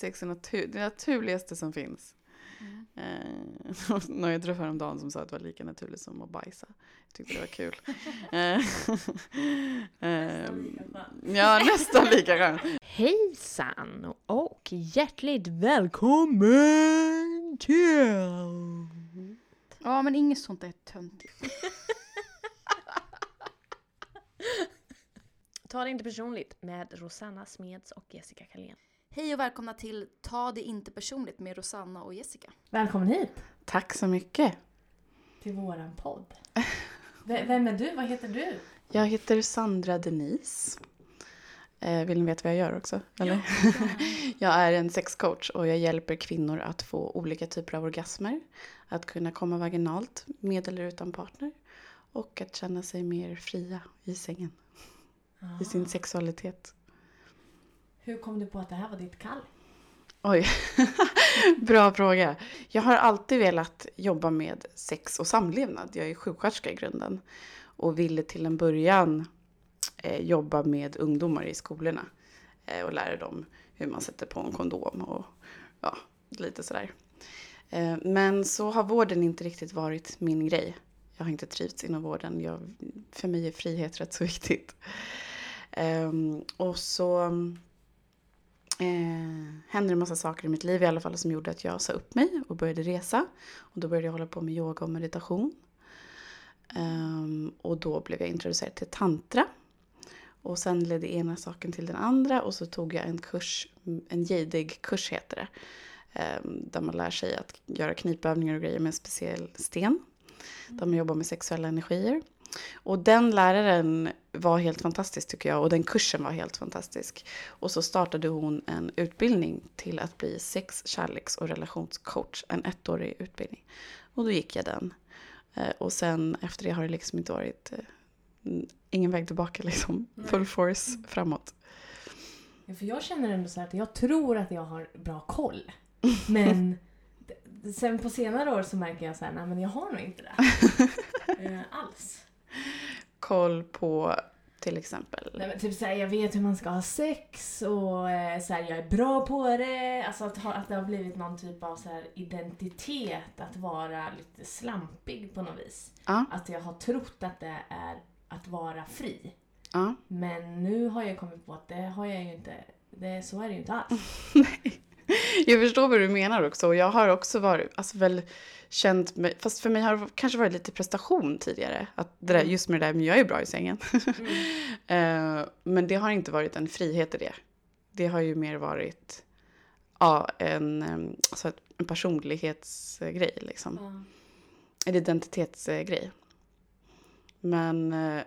sex är natur det naturligaste som finns. Mm. Eh, någon jag träffade häromdagen som sa att det var lika naturligt som att bajsa. Jag tyckte det var kul. nästan eh, ja, nästan lika skönt. Hejsan och hjärtligt välkommen till... Ja, men inget sånt är töntigt. Ta det inte personligt med Rosanna Smeds och Jessica Kalén. Hej och välkomna till Ta det inte personligt med Rosanna och Jessica. Välkommen hit Tack så mycket. till våran podd. V- Vem är du? Vad heter du? Jag heter Sandra Denise. Eh, vill ni veta vad jag gör också? Eller? jag är en sexcoach och jag hjälper kvinnor att få olika typer av orgasmer. Att kunna komma vaginalt med eller utan partner. Och att känna sig mer fria i sängen. I sin sexualitet. Hur kom du på att det här var ditt kall? Oj, bra fråga. Jag har alltid velat jobba med sex och samlevnad. Jag är sjuksköterska i grunden. Och ville till en början eh, jobba med ungdomar i skolorna. Eh, och lära dem hur man sätter på en kondom och ja, lite sådär. Eh, men så har vården inte riktigt varit min grej. Jag har inte trivts inom vården. Jag, för mig är frihet rätt så viktigt. Ehm, och så eh, hände en massa saker i mitt liv i alla fall som gjorde att jag sa upp mig och började resa. Och då började jag hålla på med yoga och meditation. Um, och då blev jag introducerad till tantra. Och sen ledde ena saken till den andra och så tog jag en kurs, en jadeg-kurs heter det. Um, där man lär sig att göra knipövningar och grejer med en speciell sten. Där man jobbar med sexuella energier. Och den läraren var helt fantastisk tycker jag och den kursen var helt fantastisk. Och så startade hon en utbildning till att bli sex, kärleks och relationscoach. En ettårig utbildning. Och då gick jag den. Eh, Och sen efter det har det liksom inte varit eh, ingen väg tillbaka liksom. Full force framåt. Ja, för jag känner ändå så här att jag tror att jag har bra koll. Men sen på senare år så märker jag så här, nej men jag har nog inte det. Eh, alls. Koll på till exempel. Nej, men typ så här, jag vet hur man ska ha sex och eh, så här, jag är bra på det. Alltså att, ha, att det har blivit någon typ av så här, identitet att vara lite slampig på något vis. Ja, Att jag har trott att det är att vara fri. ja. Men nu har jag kommit på att det har jag ju inte. Det, så är det ju inte alls. Jag förstår vad du menar också. Och jag har också varit, alltså väl känt mig, fast för mig har det kanske varit lite prestation tidigare. Att det där, just med det där, men jag är bra i sängen. Eh, men det har inte varit en frihet i det. Det har ju mer varit ja, en, em, alltså en personlighetsgrej liksom. En identitetsgrej. Men eh,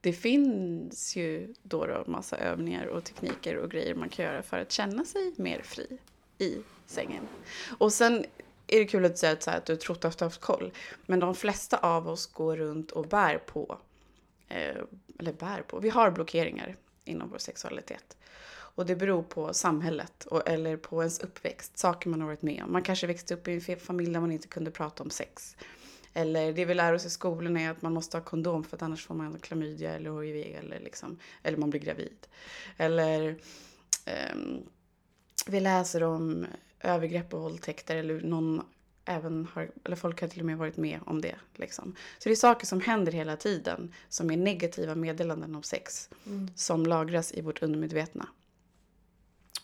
det finns ju då, då massa övningar och tekniker och grejer man kan göra för att känna sig mer fri i sängen. Och sen är det kul att säga att, så att du trott att du haft koll. Men de flesta av oss går runt och bär på, eh, eller bär på, vi har blockeringar inom vår sexualitet. Och det beror på samhället och, eller på ens uppväxt, saker man har varit med om. Man kanske växte upp i en familj där man inte kunde prata om sex. Eller det vi lär oss i skolan är att man måste ha kondom för att annars får man klamydia eller hiv eller, liksom, eller man blir gravid. Eller ehm, vi läser om övergrepp och våldtäkter eller någon även har, eller folk har till och med varit med om det. Liksom. Så det är saker som händer hela tiden som är negativa meddelanden om sex som lagras i vårt undermedvetna.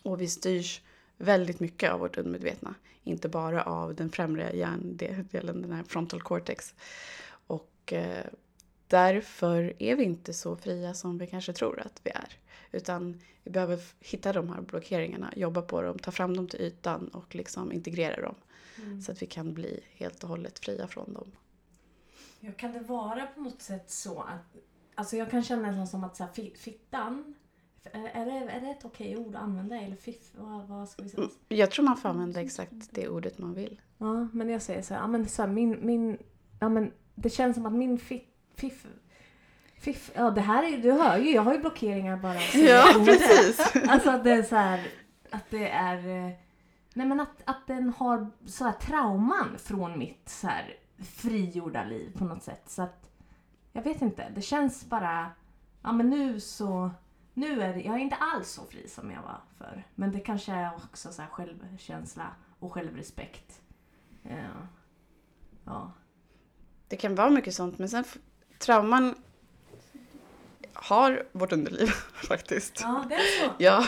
Och vi styrs väldigt mycket av vårt undermedvetna. Inte bara av den främre hjärndelen, den här frontal cortex. Och eh, därför är vi inte så fria som vi kanske tror att vi är. Utan vi behöver hitta de här blockeringarna, jobba på dem, ta fram dem till ytan och liksom integrera dem. Så att vi kan bli helt och hållet fria från dem. Ja, kan det vara på något sätt så att... Alltså jag kan känna nästan som att så här, fi- fittan... Är det, är det ett okej ord att använda? Eller fiff? Vad, vad ska vi säga? Jag tror man får använda exakt det ordet man vill. Ja, men jag säger så här, ja men så här, min, min, ja men det känns som att min fiff, fiff, fiff, ja det här är, du hör ju, jag har ju blockeringar bara. Ja, precis. Alltså att det är så här, att det är, nej men att, att den har så här trauman från mitt så här frigjorda liv på något sätt. Så att, jag vet inte, det känns bara, ja men nu så, nu är det, jag är inte alls så fri som jag var förr. Men det kanske är också så här självkänsla och självrespekt. Ja. ja. Det kan vara mycket sånt, men sen trauman har vårt underliv faktiskt. Ja, det är så. Ja,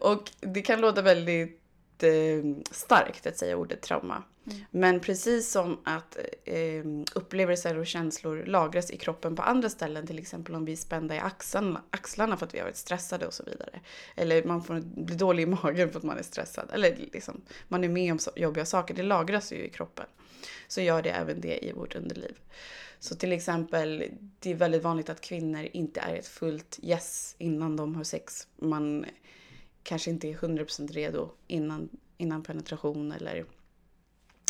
och det kan låta väldigt eh, starkt att säga ordet trauma. Mm. Men precis som att eh, upplevelser och känslor lagras i kroppen på andra ställen, till exempel om vi är spända i axlarna, axlarna för att vi har varit stressade och så vidare. Eller man får bli dålig i magen för att man är stressad. Eller liksom, man är med om jobbiga saker, det lagras ju i kroppen. Så gör det även det i vårt underliv. Så till exempel, det är väldigt vanligt att kvinnor inte är ett fullt yes innan de har sex. Man kanske inte är 100% redo innan, innan penetration eller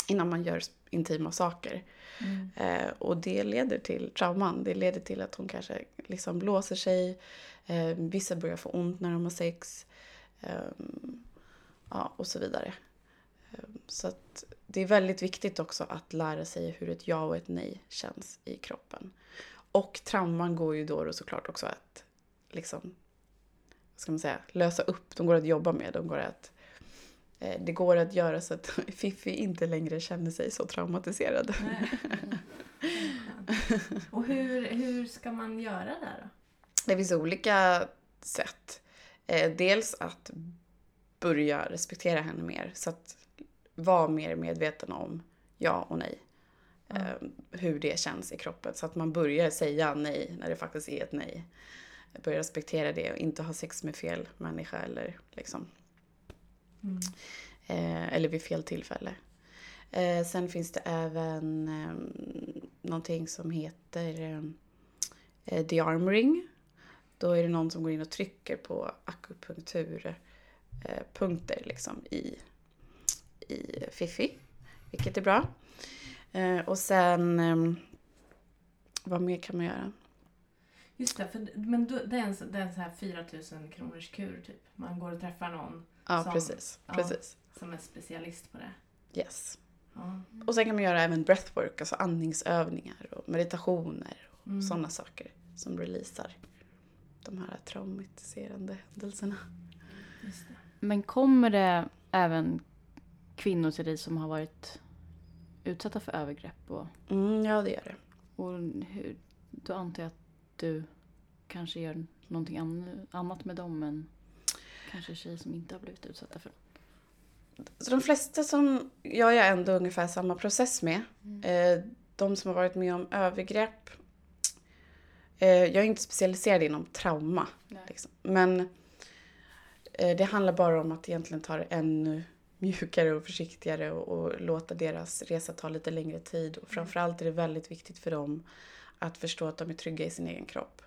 innan man gör intima saker. Mm. Eh, och det leder till trauman. Det leder till att hon kanske liksom blåser sig. Eh, vissa börjar få ont när de har sex. Eh, ja, och så vidare. Eh, så att det är väldigt viktigt också att lära sig hur ett ja och ett nej känns i kroppen. Och trauman går ju då, såklart också att liksom, vad ska man säga, lösa upp. De går att jobba med. De går att, eh, det går att göra så att Fifi inte längre känner sig så traumatiserad. Nej. Och hur, hur ska man göra det då? Det finns olika sätt. Eh, dels att börja respektera henne mer. Så att vara mer medveten om ja och nej. Eh, hur det känns i kroppen. Så att man börjar säga nej när det faktiskt är ett nej. Börja respektera det och inte ha sex med fel människa eller liksom. Mm. Eh, eller vid fel tillfälle. Eh, sen finns det även eh, någonting som heter eh, eh, dearmoring. Då är det någon som går in och trycker på akupunkturpunkter eh, liksom i, i Fifi. Vilket är bra. Eh, och sen... Eh, vad mer kan man göra? Just det, för, men det är en, så- det är en så här 4000 kronors kur typ. Man går och träffar någon Ja, Som- precis. ja. precis. som är specialist på det. Yes. Ja. Och sen kan man göra även breathwork, alltså andningsövningar och meditationer och Mm. sådana saker som releasar de här traumatiserande händelserna. Just det. Men kommer det även kvinnor till dig som har varit utsatta för övergrepp? Och, Mm, ja, det gör det. och hur, då antar jag att du kanske gör någonting an, annat med dem än kanske tjejer som inte har blivit utsatta för Så de flesta som jag gör ändå ungefär samma process med. Eh, de som har varit med om övergrepp. Eh, jag är inte specialiserad inom trauma. Liksom. Men eh, det handlar bara om att egentligen ta det ännu mjukare och försiktigare och, och låta deras resa ta lite längre tid. Och framförallt är det väldigt viktigt för dem att förstå att de är trygga i sin egen kropp.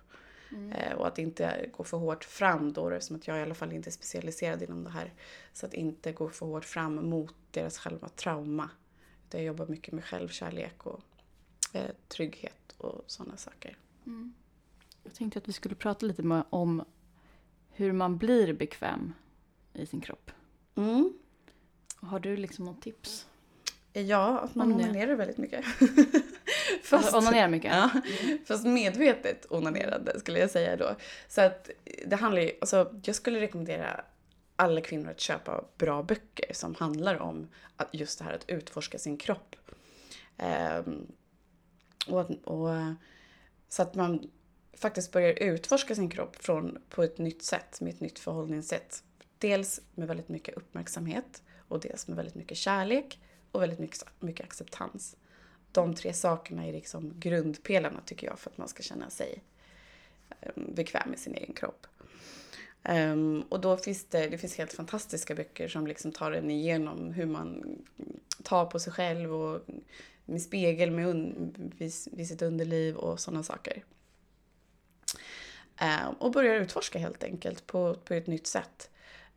Eh, och att inte gå för hårt fram då, eftersom att jag i alla fall inte är specialiserad inom det här. Så att inte gå för hårt fram mot deras själva trauma. Utan jag jobbar mycket med självkärlek och eh, trygghet och sådana saker. Jag tänkte att vi skulle prata lite om hur man blir bekväm i sin kropp. Mm. Har du liksom något tips? Ja, att man Onanera. onanerar väldigt mycket. Fast, Onanera mycket? Ja, fast medvetet onanerande skulle jag säga då. Så att det handlar ju, alltså jag skulle rekommendera alla kvinnor att köpa bra böcker som handlar om att just det här att utforska sin kropp. Ehm, och, och, så att man faktiskt börjar utforska sin kropp från, på ett nytt sätt, med ett nytt förhållningssätt. Dels med väldigt mycket uppmärksamhet och dels med väldigt mycket kärlek och väldigt mycket, mycket acceptans de tre sakerna är liksom grundpelarna tycker jag för att man ska känna sig ehm, bekväm i sin egen kropp. Um, och då finns det, det finns helt fantastiska böcker som liksom tar en igenom hur man tar på sig själv och med spegel med un, vid, vid sitt underliv och sådana saker. Um, och börjar utforska helt enkelt på, på ett nytt sätt.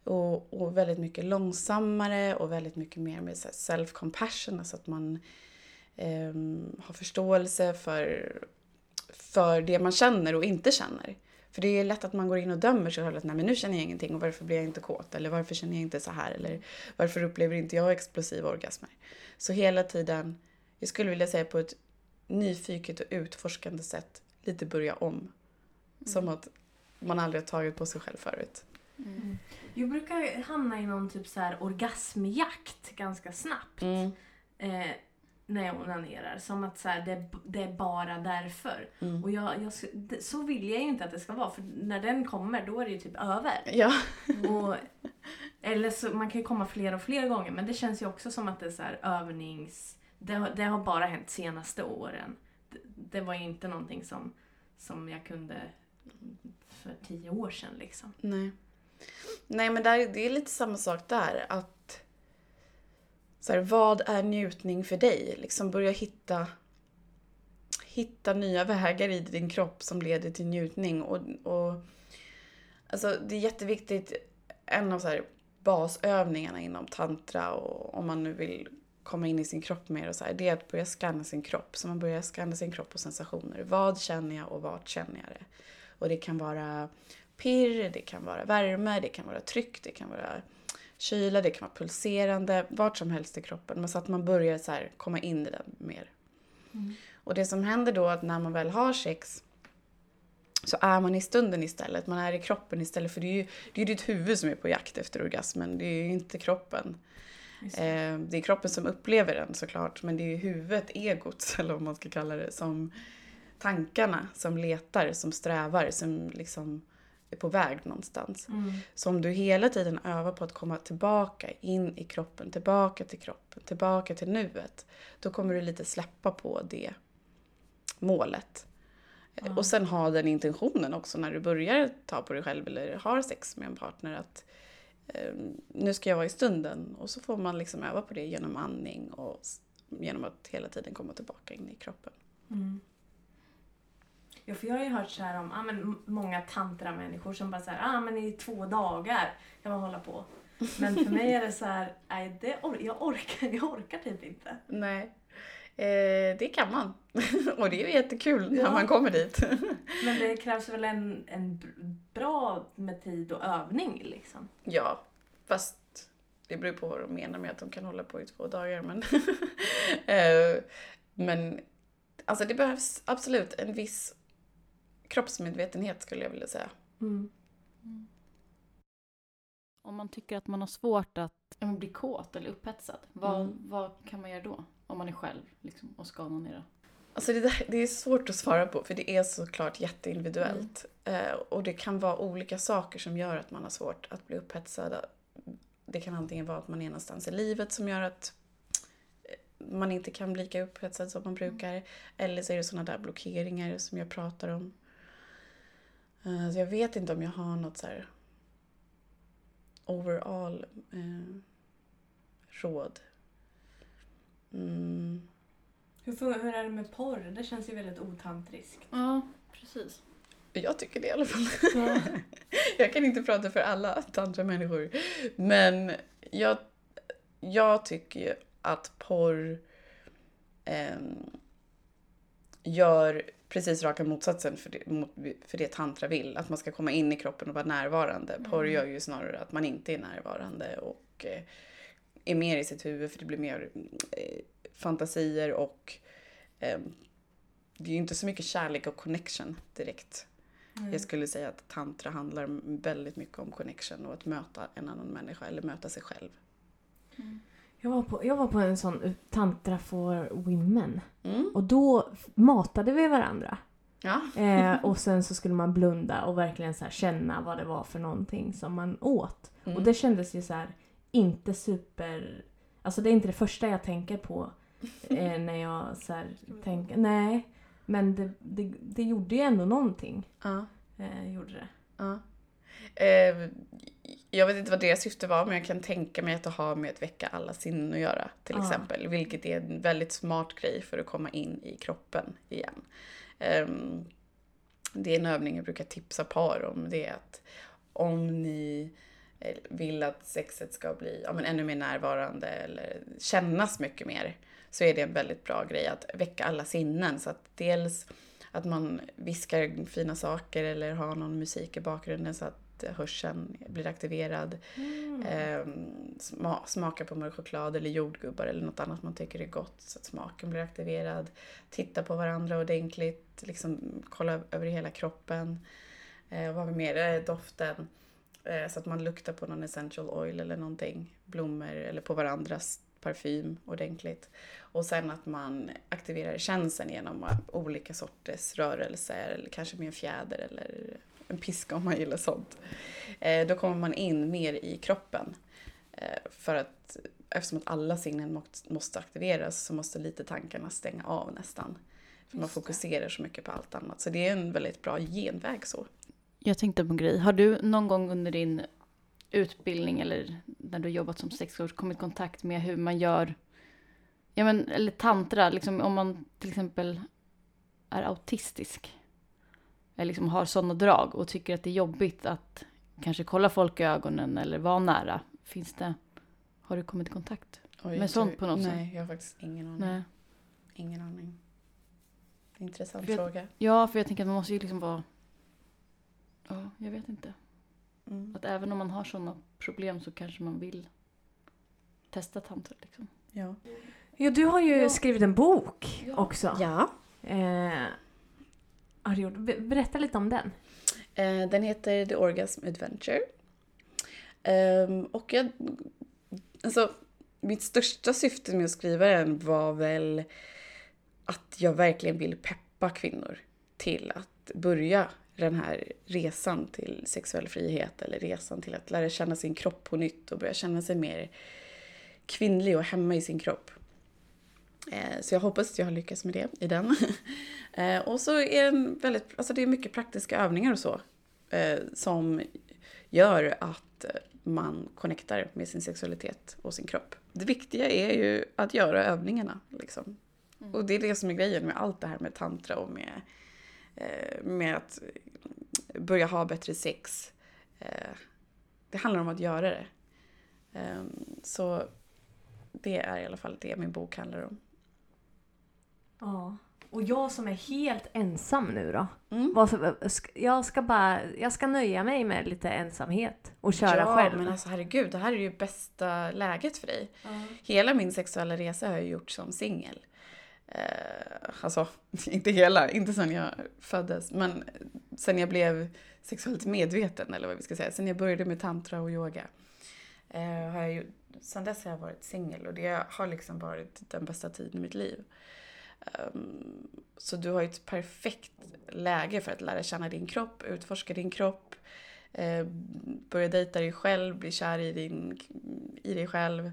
Och, och väldigt mycket långsammare och väldigt mycket mer med self-compassion, alltså att man ehm, har förståelse för, för det man känner och inte känner. För det är lätt att man går in och dömer sig själv att nej men nu känner jag ingenting och varför blir jag inte kåt eller varför känner jag inte så här eller varför upplever inte jag explosiva orgasmer. Så hela tiden, jag skulle vilja säga på ett nyfiket och utforskande sätt, lite börja om. Som att man aldrig har tagit på sig själv förut. Mm. Jag brukar hamna i någon typ så här orgasmjakt ganska snabbt. Mm. Eh, när jag onanerar. Som att så här, det, det är bara därför. Mm. Och jag, jag, så vill jag ju inte att det ska vara. För när den kommer då är det ju typ över. Ja. Och, eller så, man kan ju komma fler och fler gånger men det känns ju också som att det är så här övnings... Det, har- det har bara hänt senaste åren. Det, det var ju inte någonting som, som jag kunde för tio år sedan liksom. Nej. Nej, men där, det är lite samma sak där. Att så här, vad är njutning för dig? Liksom börja hitta, hitta nya vägar i din kropp som leder till njutning. Och, och, alltså, det är jätteviktigt, en av så här, basövningarna inom tantra och om man nu vill komma in i sin kropp mer och så här, det är att börja scanna sin kropp. Så man börjar scanna sin kropp och sensationer. Vad känner jag och vart känner jag det? Och det kan vara pirr, det kan vara värme, det kan vara tryck, det kan vara kyla, det kan vara pulserande, vart som helst i kroppen. Men så att man börjar så komma in i den mer. Och det som händer då att när man väl har sex så är man i stunden istället, man är i kroppen istället. För det är ju det är ditt huvud som är på jakt efter orgasmen, det är ju inte kroppen. Eh, det är kroppen som upplever den såklart, men det är ju huvudet, egot eller vad man ska kalla det, som tankarna som letar, som strävar, som liksom är på väg någonstans. Mm. Så om du hela tiden övar på att komma tillbaka in i kroppen, tillbaka till kroppen, tillbaka till nuet, då kommer du lite släppa på det målet. Ja. Och sen ha den intentionen också när du börjar ta på dig själv eller har sex med en partner att eh, nu ska jag vara i stunden och så får man liksom öva på det genom andning och genom att hela tiden komma tillbaka in i kroppen. Mm. Ja, för jag har ju hört så här om ah, men, många tantra-människor som bara säger ah, men i två dagar kan man hålla på. Men för mig är det så här, nej, det or- jag, orkar, jag orkar typ inte. Nej, eh, det kan man. och det är jättekul när Ja. man kommer dit. Men det krävs väl en, en br- bra med tid och övning liksom. Ja, fast det beror på vad de menar med att de kan hålla på i två dagar. Men, Eh, men alltså det behövs absolut en viss kroppsmedvetenhet skulle jag vilja säga. Mm. Om man tycker att man har svårt att ja, men bli kåt eller upphetsad, vad, Mm. vad kan man göra då? Om man är själv liksom, och ska onanera? Alltså det, där, det är svårt att svara på för det är såklart jätteindividuellt. Eh, och det kan vara olika saker som gör att man har svårt att bli upphetsad. Det kan antingen vara att man är någonstans i livet som gör att eh, man inte kan bli lika upphetsad som man brukar. Eller så är det sådana där blockeringar som jag pratar om. Eh, så jag vet inte om jag har något så här overall eh, råd. Mm. Hur, hur är det med porr? Det känns ju väldigt otantriskt. Ja, precis. Jag tycker det i alla fall. jag kan inte prata för alla tantramänniskor. Men jag, jag tycker ju att porr ehm, gör precis raka motsatsen för det, för det tantra vill. Att man ska komma in i kroppen och vara närvarande. Porr gör ju snarare att man inte är närvarande och eh, är mer i sitt huvud för det blir mer eh, fantasier och ehm, det är ju inte så mycket kärlek och connection direkt. Mm. Jag skulle säga att tantra handlar väldigt mycket om connection och att möta en annan människa eller möta sig själv. Jag, var på, jag var på en sån uh, tantra for women. Mm. Och då matade vi varandra. Ja. Eh, och sen så skulle man blunda och verkligen så känna vad det var för någonting som man åt. Mm. Och det kändes ju så här inte super... Alltså det är inte det första jag tänker på eh, när jag så här tänker... Nej. Men det, det, det gjorde ju ändå någonting. Ja. Eh, gjorde det. ja. Jag vet inte vad deras syfte var men jag kan tänka mig att det har med att väcka alla sinnen att göra till Ja. exempel. Vilket är en väldigt smart grej för att komma in i kroppen igen. Ehm, det är en övning jag brukar tipsa par om. Det är att om ni eh, vill att sexet ska bli ja, men ännu mer närvarande eller kännas mycket mer så är det en väldigt bra grej att väcka alla sinnen. Så att dels att man viskar fina saker eller har någon musik i bakgrunden så att hörseln blir aktiverad. Ehm, sma, smaka på mörk choklad eller jordgubbar eller något annat man tycker är gott så att smaken blir aktiverad. Titta på varandra ordentligt, liksom kolla över hela kroppen. Eh, vad har vi mer? Eh, doften. Eh, så att man luktar på någon essential oil eller någonting. Blommor eller på varandras parfym ordentligt. Och sen att man aktiverar känseln genom olika sorters rörelser eller kanske med en fjäder eller en piska om man gillar sånt. Eh, då kommer man in mer i kroppen. Eh, för att eftersom att alla sinnen måste aktiveras så måste lite tankarna stänga av nästan. För man fokuserar så mycket på allt annat. Så det är en väldigt bra genväg så. Jag tänkte på en grej. Har du någon gång under din utbildning eller när du jobbat som sexcoach kommit i kontakt med hur man gör, ja men, eller tantra, liksom om man till exempel är autistisk, liksom har sådana drag och tycker att det är jobbigt att kanske kolla folk i ögonen eller vara nära. Finns det, har du kommit i kontakt Oj, med sånt på något sätt? Nej, jag har faktiskt ingen aning. Nej. Ingen aning. Intressant jag- fråga. Ja, för jag tänker att man måste ju liksom vara, ja, jag vet inte. Mm. Att även om man har sådana problem så kanske man vill testa tantra liksom. Ja. Ja, du har ju Ja. skrivit en bok också. ja. Eh, har du gjort. Berätta lite om den. Eh, den heter The Orgasm Adventure. Ehm, och jag... Alltså, mitt största syfte med att skriva den var väl att jag verkligen vill peppa kvinnor till att börja den här resan till sexuell frihet eller resan till att lära känna sin kropp på nytt och börja känna sig mer kvinnlig och hemma i sin kropp. Eh, Så jag hoppas att jag har lyckats med det i den. Eh, Och så är den väldigt, alltså det är mycket praktiska övningar och så eh, som gör att man connectar med sin sexualitet och sin kropp. Det viktiga är ju att göra övningarna. Liksom. Och det är det som är grejen med allt det här med tantra och med, med att börja ha bättre sex. Det handlar om att göra det. Eh, så det är i alla fall det min bok handlar om. Ja. Och jag som är helt ensam nu då? Mm. Jag, ska bara, jag ska nöja mig med lite ensamhet och köra ja, själv. men alltså herregud, det här är ju bästa läget för dig. Hela min sexuella resa har jag gjort som singel. Eh, alltså, inte hela, inte sen jag föddes, men sen jag blev sexuellt medveten, eller vad vi ska säga. Sen jag började med tantra och yoga. Eh, har jag, sen dess har jag varit singel och det har liksom varit den bästa tiden i mitt liv. Ehm, så du har ett perfekt läge för att lära känna din kropp, utforska din kropp, eh, börja dejta dig själv, bli kär i, din, i dig själv.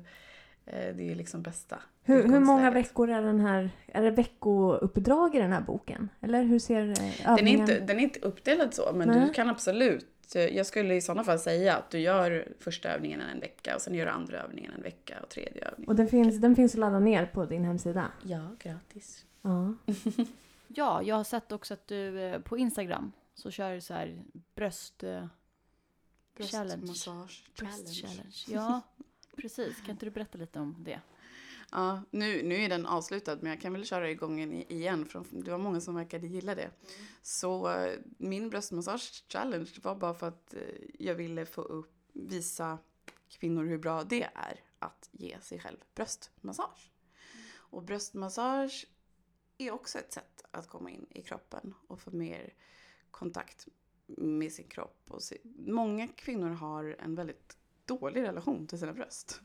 Eh, det är liksom bästa hur, hur många veckor är den här, är det veckouppdrag i den här boken? Eller hur ser eh, Den är, övningen? inte, den är inte uppdelad så, men Nej. du kan absolut jag skulle i sådana fall säga att du gör första övningen en vecka och sen gör du andra övningen en vecka och tredje övningen. Och den finns, den finns att ladda ner på din hemsida? Ja, gratis. Ja. Ja, jag har sett också att du eh, på Instagram så kör du så här bröst... eh, Challenge. Bröstmassage Bröst challenge. challenge. Ja, precis. Kan inte du berätta lite om det? Ja, nu, nu är den avslutad men jag kan väl köra igång den igen för det var många som verkade gilla det. Så eh, min bröstmassage challenge var bara för att eh, jag ville få upp, visa kvinnor hur bra det är att ge sig själv bröstmassage. Och bröstmassage är också ett sätt att komma in i kroppen och få mer kontakt med sin kropp. Och se. Många kvinnor har en väldigt dålig relation till sina bröst.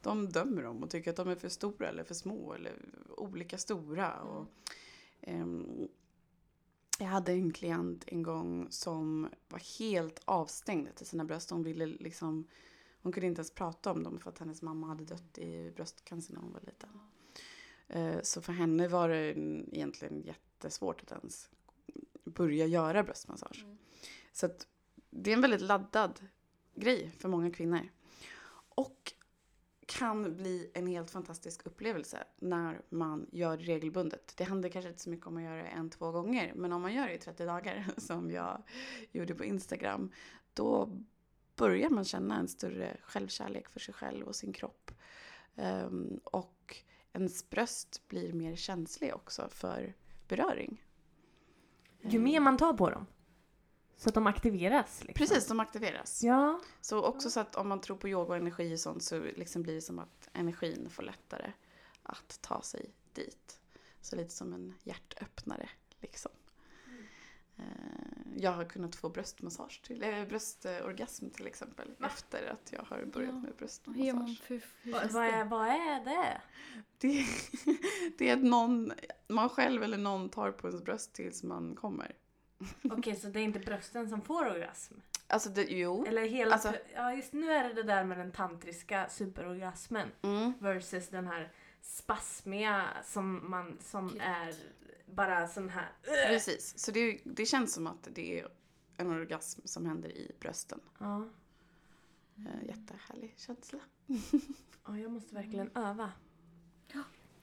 De dömer dem och tycker att de är för stora eller för små eller olika stora. Och, ehm, jag hade en klient en gång som var helt avstängd till sina bröst. Hon ville liksom hon kunde inte ens prata om dem för att hennes mamma hade dött i bröstcancer när hon var liten. Eh, Så för henne var det egentligen jättesvårt att ens börja göra bröstmassage. Så att det är en väldigt laddad grej för många kvinnor. Och kan bli en helt fantastisk upplevelse när man gör det regelbundet. Det handlar kanske inte så mycket om att göra det en, två gånger, men om man gör det i 30 dagar som jag gjorde på Instagram, då börjar man känna en större självkärlek för sig själv och sin kropp. Ehm, och ens bröst blir mer känslig också för beröring. Ju mer man tar på dem. Så att de aktiveras. Liksom. Precis, de aktiveras. Ja. Så också så att om man tror på yoga och energi och sånt så liksom blir det som att energin får lättare att ta sig dit. Så lite som en hjärtöppnare liksom. Eh, jag har kunnat få bröstmassage till, eller bröstorgasm till exempel. Efter att jag har börjat Ja. med bröstmassage. är, vad är det? Det, det är att någon, man själv eller någon tar på ens bröst tills man kommer. Okej, så det är inte brösten som får orgasm? Alltså det, jo. Eller hela... Alltså- ja, just nu är det det där med den tantriska superorgasmen Mm. versus den här spasmiga som man som Gud. är bara sån här... Precis, så det, det känns som att det är en orgasm som händer i brösten. Ja. Eh, jättehärlig känsla. ja, jag måste verkligen öva.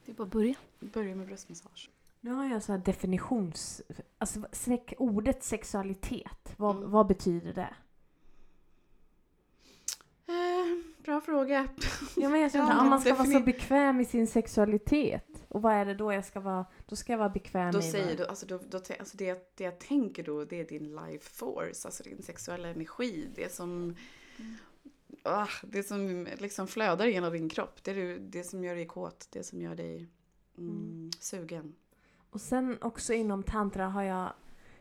Det är bara att börja. Börja med bröstmassage. Nu har jag så definitions... Alltså sex, ordet sexualitet, vad, Mm. vad betyder det? Eh, bra fråga. Ja, men jag Ja, känner, om man ska vara så bekväm i sin sexualitet. Och vad är det då jag ska vara? Då ska jag vara bekväm Då i säger du, alltså, då, då, alltså det, det jag tänker då, det är din life force, alltså din sexuella energi. Det som, ah, det som liksom flödar genom din kropp. Det, är det som gör dig kåt, det som gör dig mm, Mm. sugen. Och sen också inom tantra har jag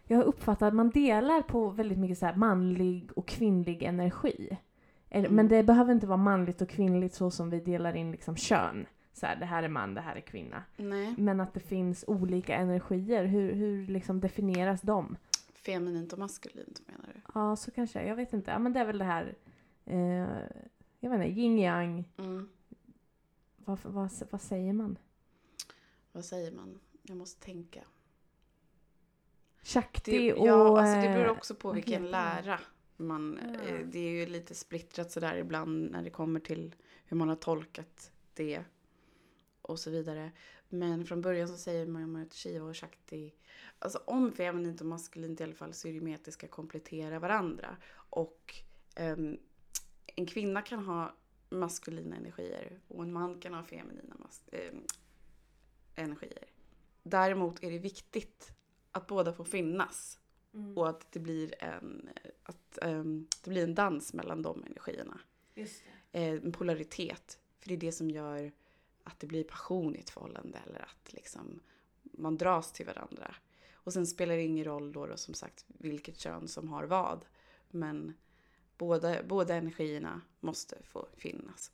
jag har uppfattat att man delar på väldigt mycket så manlig och kvinnlig energi. Eller- Mm. Men det behöver inte vara manligt och kvinnligt så som vi delar in liksom kön. Så här, det här är man, det här är kvinna. Nej. Men att det finns olika energier. Hur, hur liksom definieras de? Feminint och maskulint menar du? Ja, så kanske. Jag vet inte. Ja, men det är väl det här... Eh, jag vet inte, yin yang. Mm. Vad, vad, vad säger man? Vad säger man? Jag måste tänka. Shakti och... ja, alltså det beror eh, också på vilken det? lära man... Ja. eh, Det är ju lite splittrat sådär ibland när det kommer till hur man har tolkat det och så vidare. Men från början så säger man att Shiva och Shakti... Alltså om feminint och maskulint i alla fall så är det det ska komplettera varandra. Och ehm, en kvinna kan ha maskulina energier och en man kan ha feminina mas- ehm, energier. Däremot är det viktigt att båda får finnas Mm. och att det blir en, att, ehm, det blir en dans mellan de energierna. Just det. Eh, en polaritet. För det är det som gör att det blir passion i ett förhållande eller att liksom man dras till varandra. Och sen spelar det ingen roll då, då som sagt vilket kön som har vad. Men båda, båda energierna måste få finnas.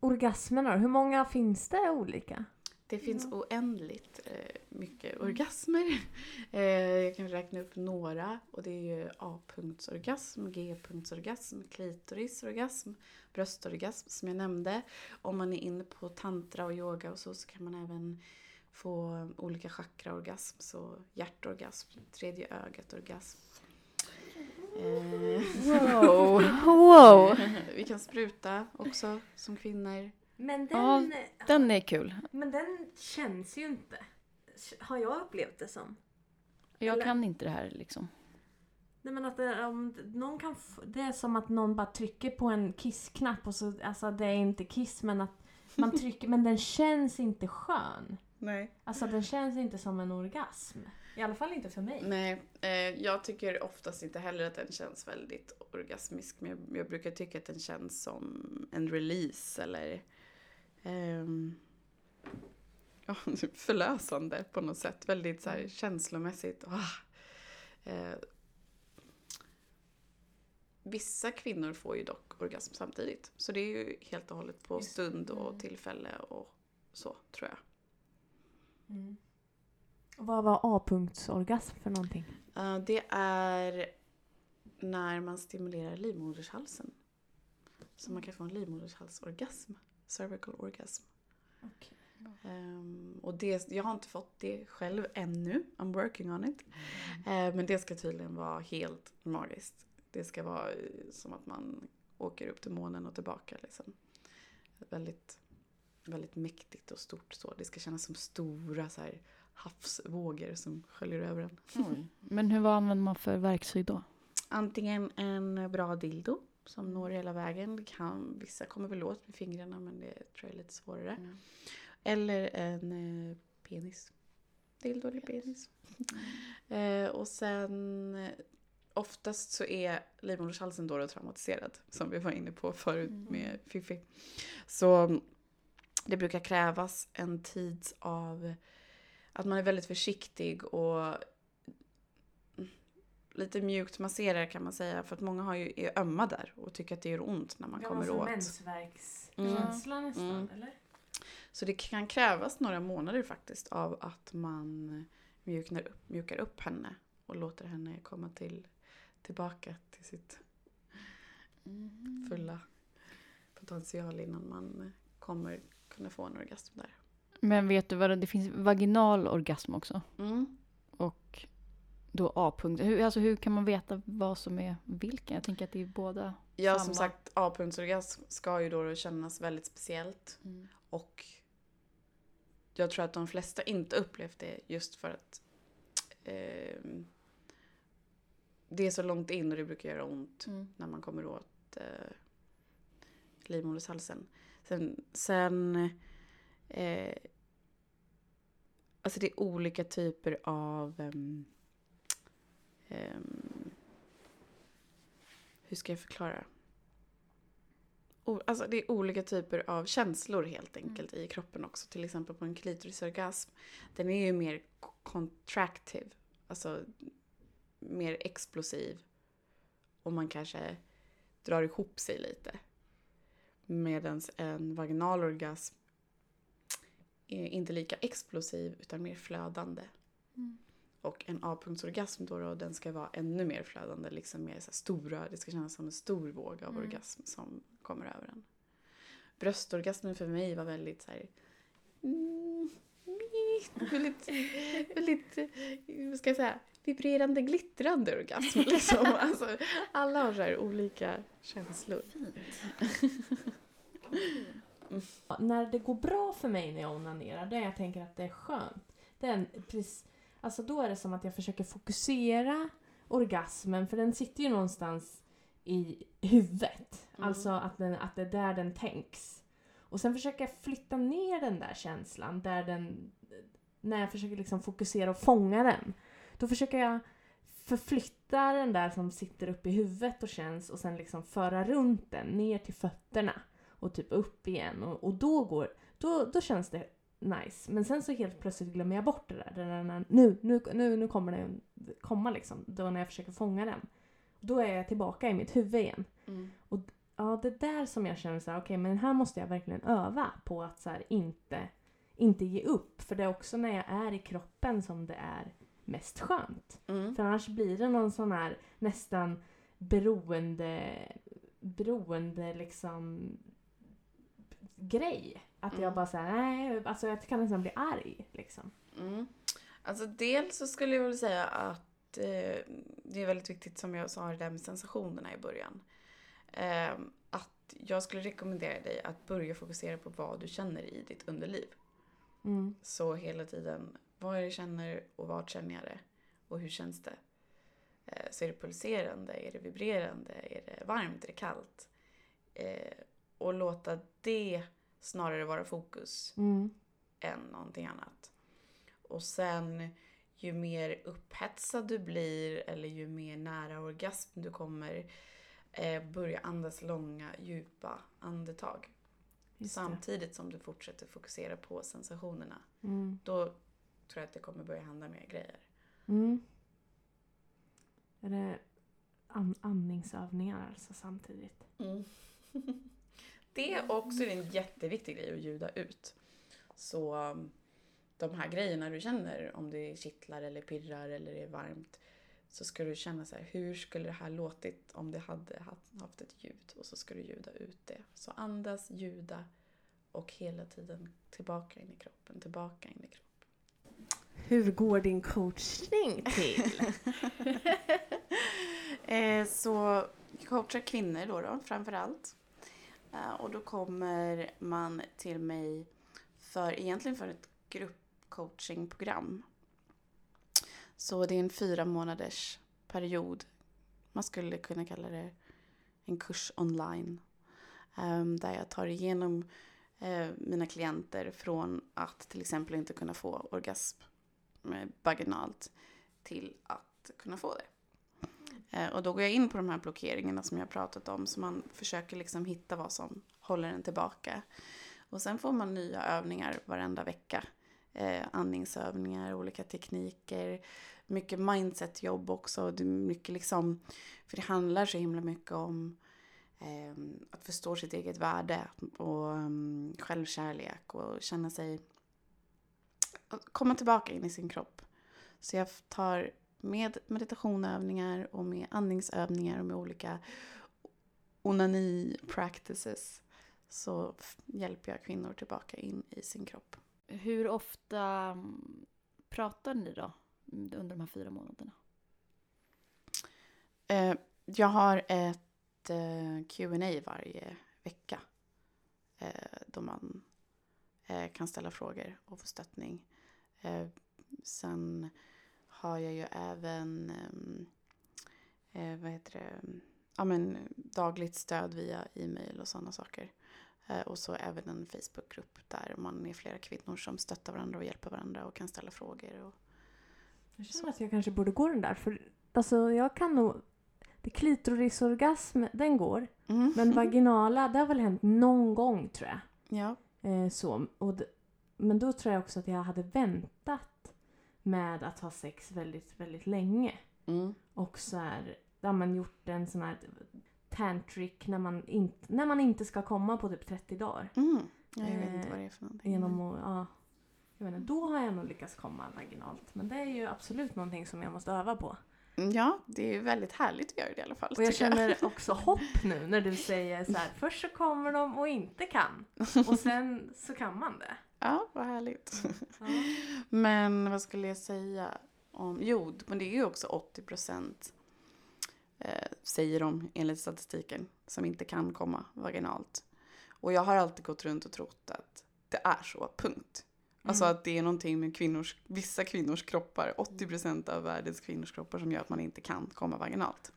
Orgasmerna? Hur många finns det olika? Det finns oändligt eh, mycket orgasmer. Eh, jag kan räkna upp några. Och det är ju A-punktsorgasm, G-punktsorgasm, klitorisorgasm, bröstorgasm som jag nämnde. Om man är inne på tantra och yoga och så, så kan man även få olika chakraorgasm. Så hjärtorgasm, tredje ögat-orgasm. Eh, Wow. wow. vi kan spruta också som kvinnor. Men Ja, Den är kul. men den känns ju inte. Har jag upplevt det som. Jag Eller- kan inte det här liksom. Nej men att det, om någon kan det är som att någon bara trycker på en kissknapp och så, alltså det är inte kiss men att man trycker, men den känns inte skön. Nej. Alltså den känns inte som en orgasm. I alla fall inte för mig. Nej, eh, jag tycker oftast inte heller att den känns väldigt orgasmisk. Men jag, jag brukar tycka att den känns som en release eller ehm, ja, förlösande på något sätt. Väldigt så här, känslomässigt. Ah. Eh, vissa kvinnor får ju dock orgasm samtidigt. Så det är ju helt och hållet på stund och mm. tillfälle och så tror jag. Mm. Vad var A-punktsorgasm för någonting? Eh, det är när man stimulerar livmodershalsen. Så man kan få en livmodershalsorgasm. Cervical orgasm. Okej. Ehm, och det, jag har inte fått det själv ännu. I'm working on it. Eh, men det ska tydligen vara helt magiskt. Det ska vara eh, som att man åker upp till månen och tillbaka. Liksom. Väldigt, väldigt mäktigt och stort så. Det ska kännas som stora så här, havsvågor som sköljer över en. Men hur vad använder man för verktyg då? Antingen en bra dildo som når hela vägen. Det kan, vissa kommer väl åt med fingrarna men det tror jag är lite svårare. Mm. Eller en eh, penis. Dildo eller penis. Eh, och sen eh, oftast så är livmodershalsen då, traumatiserad. Som vi var inne på förut Mm. med Fifi. Så det brukar krävas en tid av att man är väldigt försiktig och lite mjukt masserar kan man säga. För att många har ju, är ömma där och tycker att det gör ont när man var kommer som åt. mensvärkskänsla nästan, Mm. eller? Så det kan krävas några månader faktiskt av att man mjuknar upp, mjukar upp henne och låter henne komma till, tillbaka till sitt Mm. fulla potential innan man kommer kunna få en orgasm där. Men vet du vad det, det finns vaginal orgasm också? Mm. Och då A-punkt. Hur, alltså hur kan man veta vad som är vilken? Jag tänker att det är båda. Ja, Samma. som sagt, A-punktsorgasm ska ju då kännas väldigt speciellt. Och jag tror att de flesta inte upplevt det just för att ehm, det är så långt in och det brukar göra ont Mm. när man kommer åt eh, livmodershalsen. Sen, sen eh, alltså det är olika typer av ehm, ehm, hur ska jag förklara? O, alltså det är olika typer av känslor helt enkelt i kroppen också. Till exempel på en klitorisorgasm. Den är ju mer contractive. Alltså mer explosiv. Och man kanske drar ihop sig lite. Medan en vaginal orgasm är inte lika explosiv utan mer flödande. Mm. Och en A-punktsorgasm då, då den ska vara ännu mer flödande, liksom mer så stora, det ska kännas som en stor våg av Mm. orgasm som kommer över en. Bröstorgasmen för mig var väldigt så här, mm, väldigt, väldigt, vad ska jag säga, vibrerande, glittrande orgasm liksom. Alltså, alla har så här olika känslor. Ja, När det går bra för mig när jag onanerar, det är jag tänker att det är skönt. Det är en, precis, alltså då är det som att jag försöker fokusera orgasmen, för den sitter ju någonstans i huvudet. Mm. Alltså att, den, att det är där den tänks. Och sen försöker jag flytta ner den där känslan, där den, när jag försöker liksom fokusera och fånga den. Då försöker jag förflytta den där som sitter uppe i huvudet och känns och sen liksom föra runt den ner till fötterna och typ upp igen och, och då går, då, då känns det nice. Men sen så helt plötsligt glömmer jag bort det där. Den där, nu, nu, nu, nu kommer den komma liksom. Då när jag försöker fånga den. Då är jag tillbaka i mitt huvud igen. Mm. Ja, det är där som jag känner så här, okej men här måste jag verkligen öva på att så här, inte, inte ge upp. För det är också när jag är i kroppen som det är mest skönt. Mm. För annars blir det någon sån här nästan beroende, beroende liksom grej. Att jag Mm. bara säger nej, alltså jag kan nästan bli arg liksom. Mm. Alltså dels så skulle jag väl säga att eh, det är väldigt viktigt som jag sa det där med sensationerna i början. Eh, att jag skulle rekommendera dig att börja fokusera på vad du känner i ditt underliv. Mm. Så hela tiden, vad är det jag känner och vart känner jag det? Och hur känns det? Eh, så är det pulserande? Är det vibrerande? Är det varmt? Är det kallt? Eh, och låta det snarare vara fokus Mm. än någonting annat. Och sen ju mer upphetsad du blir eller ju mer nära orgasm du kommer eh, börja andas långa djupa andetag. Just det. Samtidigt som du fortsätter fokusera på sensationerna. Mm. Då tror jag att det kommer börja hända mer grejer. Mm. Är det an- andningsövningar alltså samtidigt? Det är också en jätteviktig grej att ljuda ut. Så um, de här grejerna du känner, om det kittlar eller pirrar eller är varmt, så ska du känna så här, hur skulle det här låtit om det hade haft, haft ett ljud? Och så ska du ljuda ut det. Så andas, ljuda och hela tiden tillbaka in i kroppen, tillbaka in i kroppen. Hur går din coachning till? eh, så coachar kvinnor då, då framför allt. Eh, och då kommer man till mig för egentligen för ett gruppcoachingprogram. Så det är en fyra månaders period. Man skulle kunna kalla det en kurs online. Ehm, där jag tar igenom eh, mina klienter från att till exempel inte kunna få orgasm eh, vaginalt till att kunna få det. Eh, och då går jag in på de här blockeringarna som jag pratat om så man försöker liksom hitta vad som håller en tillbaka. Och sen får man nya övningar varenda vecka. Eh, andningsövningar, olika tekniker. mycket mindset-jobb också. Det är mycket liksom, för det handlar så himla mycket om eh, att förstå sitt eget värde och um, självkärlek och känna sig... Komma tillbaka in i sin kropp. Så jag tar med meditationövningar och med andningsövningar och med olika onani practices så hjälper jag kvinnor tillbaka in i sin kropp. Hur ofta mm, pratar ni då under de här fyra månaderna? Eh, jag har ett eh, Q&A varje vecka eh, då man kan ställa frågor och få stöttning. Sen har jag ju även ehm, eh, vad heter det? Ja, men, dagligt stöd via e-mail och sådana saker. Eh, och så även en Facebookgrupp där man är flera kvinnor som stöttar varandra och hjälper varandra och kan ställa frågor. Och, Jag känner att jag kanske borde gå den där. För alltså, jag kan nog... Det klitorisorgasm, den går. Mm. Men vaginala, det har väl hänt någon gång tror jag. Ja. Eh, så. Och men då tror jag också att jag hade väntat med att ha sex väldigt, väldigt länge. Mm. Och så här, ja, men gjort en sån här tantric när man, inte, när man inte ska komma på typ 30 dagar. Mm. Ja, jag vet Eh, inte vad det är för någonting. Genom att, ja, jag inte, då har jag nog lyckats komma vaginalt. Men det är ju absolut någonting som jag måste öva på. Mm, Ja, det är väldigt härligt att göra det i alla fall. Och jag känner också hopp nu när du säger så här, först så kommer de och inte kan. Och sen så kan man det. Ja, vad härligt. Ja. Men vad skulle jag säga om... Jo, men det är ju också 80 procent eh, säger de enligt statistiken som inte kan komma vaginalt. Och jag har alltid gått runt och trott att det är så, punkt. Alltså Mm. att det är någonting med kvinnors, vissa kvinnors kroppar, 80 procent av världens kvinnors kroppar som gör att man inte kan komma vaginalt.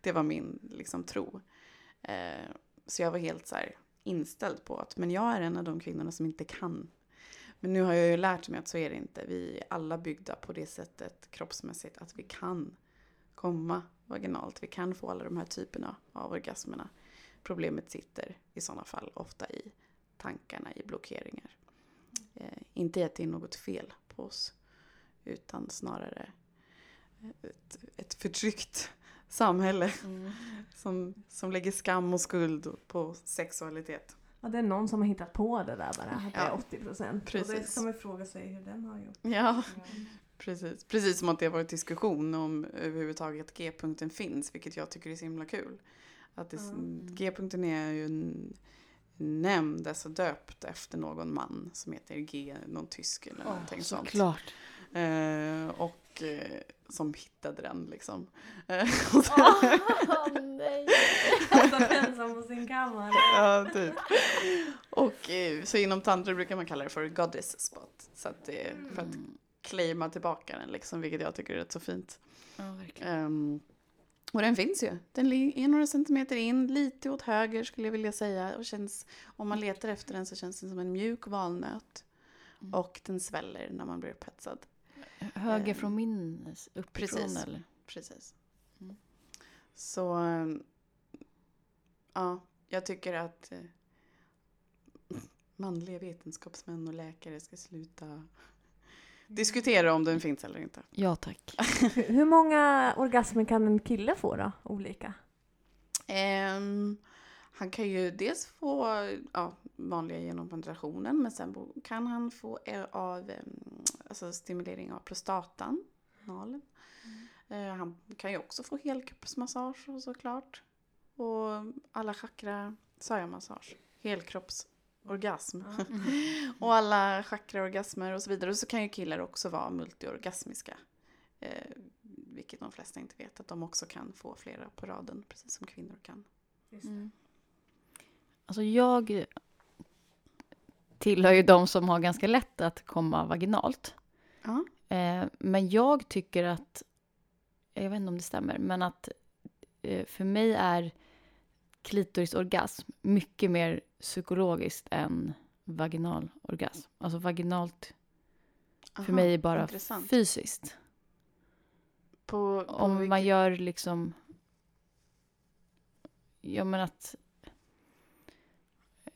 Det var min liksom, tro. Eh, så jag var helt så här, inställd på att men jag är en av de kvinnorna som inte kan. Men nu har jag ju lärt mig att så är det inte. Vi är alla byggda på det sättet kroppsmässigt att vi kan komma vaginalt. Vi kan få alla de här typerna av orgasmerna. Problemet sitter i sådana fall ofta i tankarna, i blockeringar. Eh, inte att det är något fel på oss utan snarare ett, ett förtryckt samhälle Mm. som, som lägger skam och skuld på sexualitet. Ja, det är någon som har hittat på det där bara, att det är Ja, 80 procent. Och det kan man fråga sig hur den har gjort. Ja, precis. Precis som att det har varit diskussion om överhuvudtaget G-punkten finns, vilket jag tycker är så himla kul. Att det, Mm. G-punkten är ju nämnd, alltså döpt efter någon man som heter G, någon tysk eller någonting sånt. Såklart. Eh, och eh, som hittade den liksom. Eh, Åh, nej. Satt ensam på sin kammare. ja, typ. Och eh, så inom tantra brukar man kalla det för goddess spot. Så att det är för att Mm. claima tillbaka den liksom, vilket jag tycker är rätt så fint. Ja, verkligen. Ehm, och den finns ju. Den är några centimeter in, lite åt höger skulle jag vilja säga. Och känns, om man letar efter den så känns den som en mjuk valnöt. Mm. Och den sväller när man blir upphetsad. Höger ehm, från min, uppifrån precis. eller? Precis. Mm. Så ja, jag tycker att eh, manliga vetenskapsmän och läkare ska sluta diskutera om den finns eller inte. Ja tack. Hur- många orgasmer kan en kille få då? Olika? Ehm, han kan ju dels få ja, vanliga genom penetrationen men sen kan han få eh, av em, alltså stimulering av prostatan, nalen. Eh, han kan ju också få helkroppsmassage och såklart. Och alla chakra, sa jag massage? Helkroppsorgasm. och alla chakraorgasmer och så vidare. Och så kan ju killar också vara multiorgasmiska. Eh, vilket de flesta inte vet, att de också kan få flera på raden, precis som kvinnor kan. Mm. Alltså jag tillhör ju de som har ganska lätt att komma vaginalt. Ja. Eh, men jag tycker att, jag vet inte om det stämmer, men att eh, för mig är klitorisorgasm mycket mer psykologiskt än vaginal orgasm. Alltså vaginalt för Aha, mig är bara intressant. fysiskt. På, på Om vilket- man gör liksom... Ja, men att...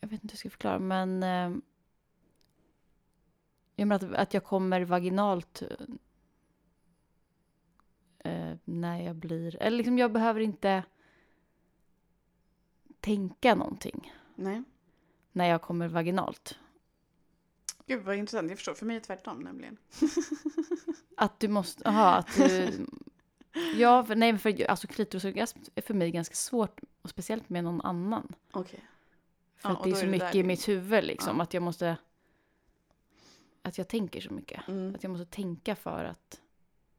Jag vet inte hur jag ska förklara, men... Eh, jag menar att, att jag kommer vaginalt... eh, när jag blir... Eller liksom jag behöver inte tänka någonting Nej. när jag kommer vaginalt. Gud vad intressant. Jag förstår. För mig är det tvärtom nämligen. Att du måste, aha, att du... Ja, för, nej, för alltså klitorisorgasm är för mig ganska svårt, och speciellt med någon annan. Okej. För Ja, att det är så det mycket där i mitt huvud liksom, Ja. att jag måste... Att jag tänker så mycket. Mm. Att jag måste tänka för att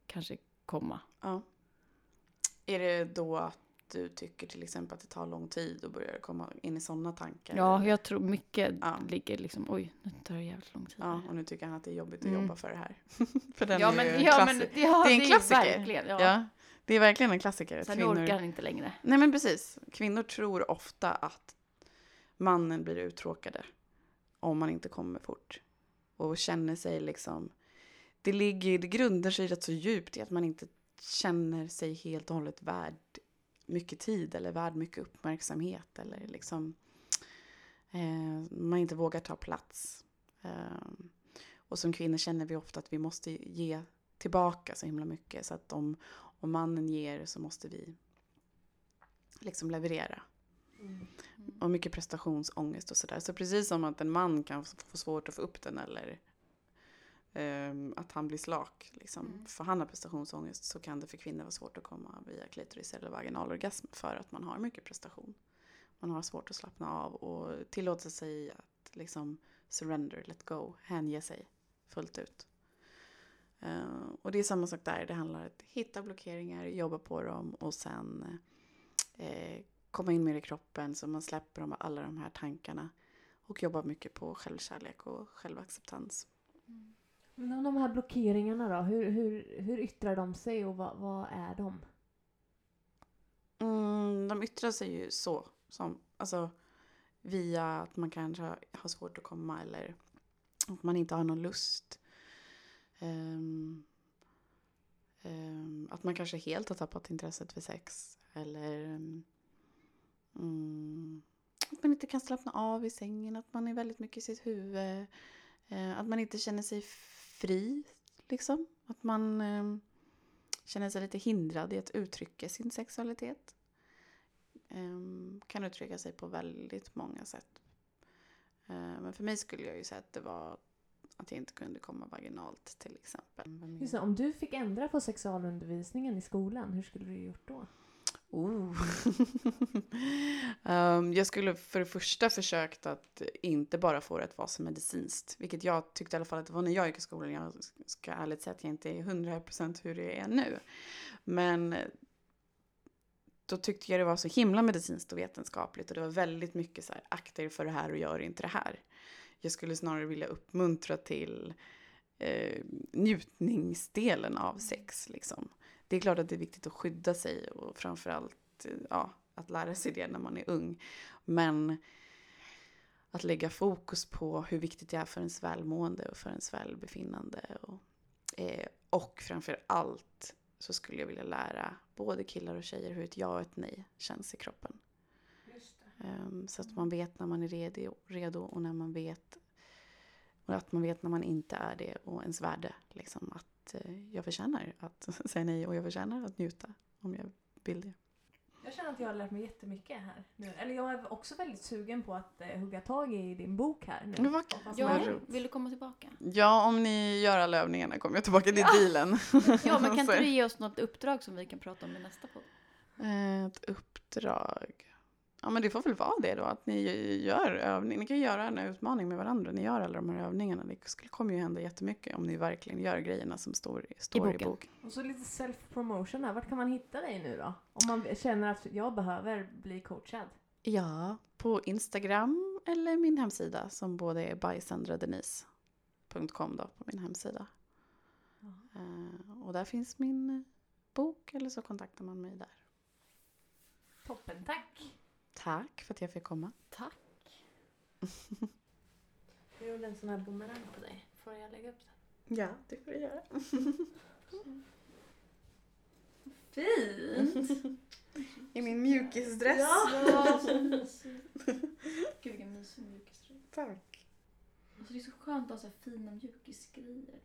kanske komma. Ja. Är det då att du tycker till exempel att det tar lång tid och börjar komma in i sådana tankar? Ja, jag tror mycket Ja. ligger liksom, oj, nu tar det jävligt lång tid. Ja, och nu tycker han att det är jobbigt att Mm. jobba för det här. för den ja, är men, ju ja, men, ja, det är en ju klassiker. verkligen, ja. det är verkligen en klassiker. Sen kvinnor... orkar han inte längre. Nej men precis. Kvinnor tror ofta att mannen blir uttråkade om man inte kommer fort. Och känner sig liksom... Det, ligger, det grundar sig rätt så djupt i att man inte känner sig helt och hållet värd mycket tid eller värd mycket uppmärksamhet. Eller liksom... Eh, man inte vågar ta plats. Eh, och som kvinnor känner vi ofta att vi måste ge tillbaka så himla mycket. Så att om, om mannen ger så måste vi liksom leverera. Och mycket prestationsångest och sådär. Så precis som att en man kan få svårt att få upp den eller ehm, att han blir slak. Liksom, Mm. För han har prestationsångest så kan det för kvinnor vara svårt att komma via klitoris eller vaginalorgasm för att man har mycket prestation. Man har svårt att slappna av och tillåta sig att liksom surrender, let go, hänge sig fullt ut. Eh, och det är samma sak där, det handlar om att hitta blockeringar, jobba på dem och sen eh, komma in mer i kroppen så man släpper de, alla de här tankarna. Och jobba mycket på självkärlek och självacceptans. Men om de här blockeringarna då, hur, hur, hur yttrar de sig och vad, vad är de? Mm, de yttrar sig ju så, som, alltså via att man kanske har svårt att komma eller att man inte har någon lust. Ehm, ehm, att man kanske helt har tappat intresset för sex eller mm, att man inte kan slappna av i sängen, att man är väldigt mycket i sitt huvud. Eh, att man inte känner sig fri, liksom. Att man eh, känner sig lite hindrad i att uttrycka sin sexualitet. Ehm, kan uttrycka sig på väldigt många sätt. Eh, men för mig skulle jag ju säga att det var att jag inte kunde komma vaginalt till exempel. Just det, om du fick ändra på sexualundervisningen i skolan, hur skulle du gjort då? Oh. um, jag skulle för det första försökt att inte bara få det att vara så medicinskt. Vilket jag tyckte i alla fall att det var när jag gick i skolan. Jag ska ärligt säga att jag inte är 100% hur det är nu. Men då tyckte jag det var så himla medicinskt och vetenskapligt. Och det var väldigt mycket så här, akta er för det här och gör inte det här. Jag skulle snarare vilja uppmuntra till eh, njutningsdelen av sex. Liksom. Det är klart att det är viktigt att skydda sig och framförallt ja, att lära sig det när man är ung. Men att lägga fokus på hur viktigt det är för ens välmående och för ens välbefinnande. Och, eh, och framför allt så skulle jag vilja lära både killar och tjejer hur ett ja och ett nej känns i kroppen. Ehm, så att man vet när man är redo, redo och när man vet och att man vet när man inte är det och ens värde. Liksom att eh, jag förtjänar att säga nej och jag förtjänar att njuta om jag vill det. Jag känner att jag har lärt mig jättemycket här nu. Eller jag är också väldigt sugen på att eh, hugga tag i din bok här nu. Vad- Ja, vill du komma tillbaka? Ja, om ni gör alla övningarna kommer jag tillbaka till Ja. dealen. Ja, men kan inte Så- du ge oss något uppdrag som vi kan prata om i nästa podd? Ett uppdrag. Ja, men det får väl vara det då, att ni gör övning. Ni kan göra en utmaning med varandra. Ni gör alla de här övningarna. Det skulle, kommer ju hända jättemycket om ni verkligen gör grejerna som står, står i, boken. boken. Och så lite self-promotion här. Vart kan man hitta dig nu då? Om man känner att jag behöver bli coachad. Ja, på Instagram eller min hemsida som både är bysandradenise.com då på min hemsida. Eh, och där finns min bok eller så kontaktar man mig där. Toppen, tack! Tack för att jag fick komma. Tack. Jag gjorde en sån här bumerang på dig. Får jag lägga upp den? Ja, det får du göra. Fint! I min mjukisdress. Ja. Gud vilken mysig mjukiströja. Tack. Alltså, det är så skönt att ha så här fina mjukisgrejer.